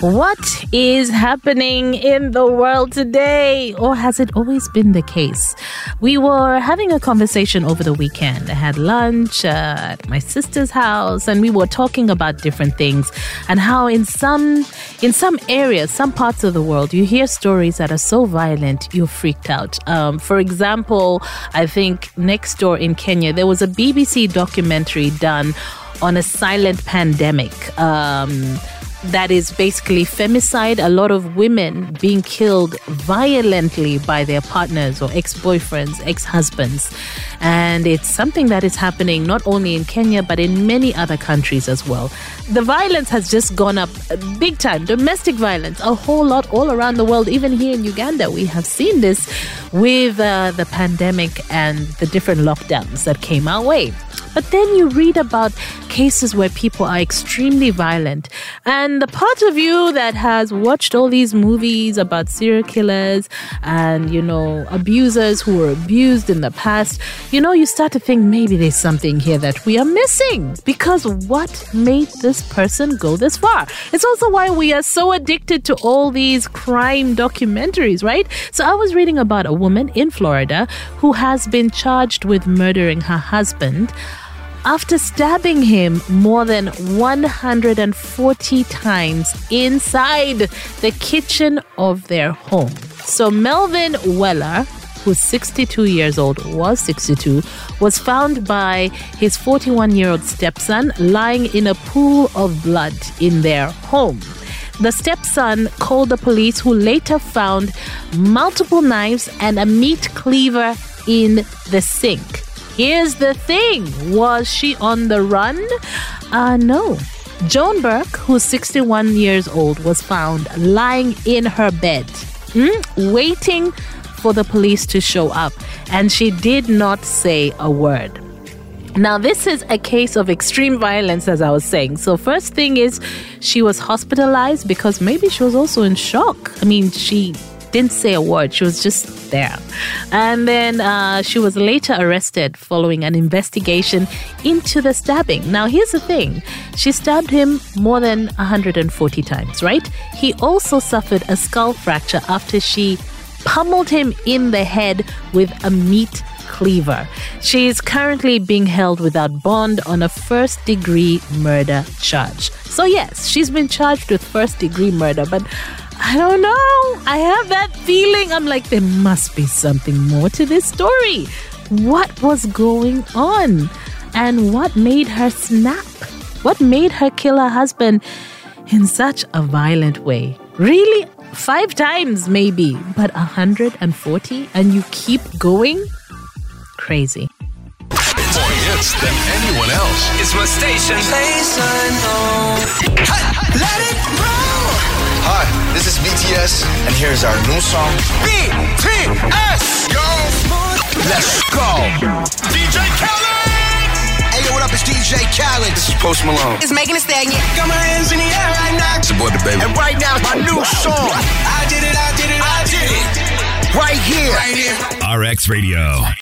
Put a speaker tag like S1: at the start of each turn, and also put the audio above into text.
S1: What is happening in the world today? Or has it always been the case? We were having a conversation over the weekend. I had lunch uh, at my sister's house and we were talking about different things and how in some in some areas, some parts of the world, you hear stories that are so violent you're freaked out. Um, for example, I think next door in Kenya, there was a BBC documentary done on a silent pandemic. Um, that is basically femicide. A lot of women being killed violently by their partners or ex boyfriends, ex husbands. And it's something that is happening not only in Kenya, but in many other countries as well. The violence has just gone up big time. Domestic violence, a whole lot all around the world. Even here in Uganda, we have seen this with uh, the pandemic and the different lockdowns that came our way. But then you read about cases where people are extremely violent. And the part of you that has watched all these movies about serial killers and, you know, abusers who were abused in the past, you know, you start to think maybe there's something here that we are missing. Because what made this person go this far? It's also why we are so addicted to all these crime documentaries, right? So I was reading about a woman in Florida who has been charged with murdering her husband after stabbing him more than 140 times inside the kitchen of their home. So Melvin Weller, who's 62 years old, was 62, was found by his 41 year old stepson lying in a pool of blood in their home. The stepson called the police, who later found multiple knives and a meat cleaver in the sink. Here's the thing was she on the run? Uh, no. Joan Burke, who's 61 years old, was found lying in her bed, hmm, waiting for the police to show up, and she did not say a word. Now, this is a case of extreme violence, as I was saying. So, first thing is, she was hospitalized because maybe she was also in shock. I mean, she didn't say a word. She was just there. And then uh, she was later arrested following an investigation into the stabbing. Now, here's the thing she stabbed him more than 140 times, right? He also suffered a skull fracture after she pummeled him in the head with a meat cleaver. She is currently being held without bond on a first degree murder charge. So, yes, she's been charged with first degree murder, but I don't know. I have that feeling. I'm like, there must be something more to this story. What was going on? And what made her snap? What made her kill her husband in such a violent way? Really? Five times, maybe, but 140 and you keep going? Crazy.
S2: More hits than anyone else.
S3: It's my station. Oh.
S4: Let it roll.
S5: Hi, this is BTS, and here's our new song.
S2: BTS! Go!
S5: Let's go!
S2: DJ Khaled!
S5: Hey, yo, what up? It's DJ Khaled.
S2: This is Post Malone.
S4: It's making a stagnant. Got my hands in the air right now.
S2: It's your boy, the baby.
S5: And right now, my new song.
S4: I did it, I did it, I did it.
S5: Right here.
S4: Right here.
S6: RX Radio.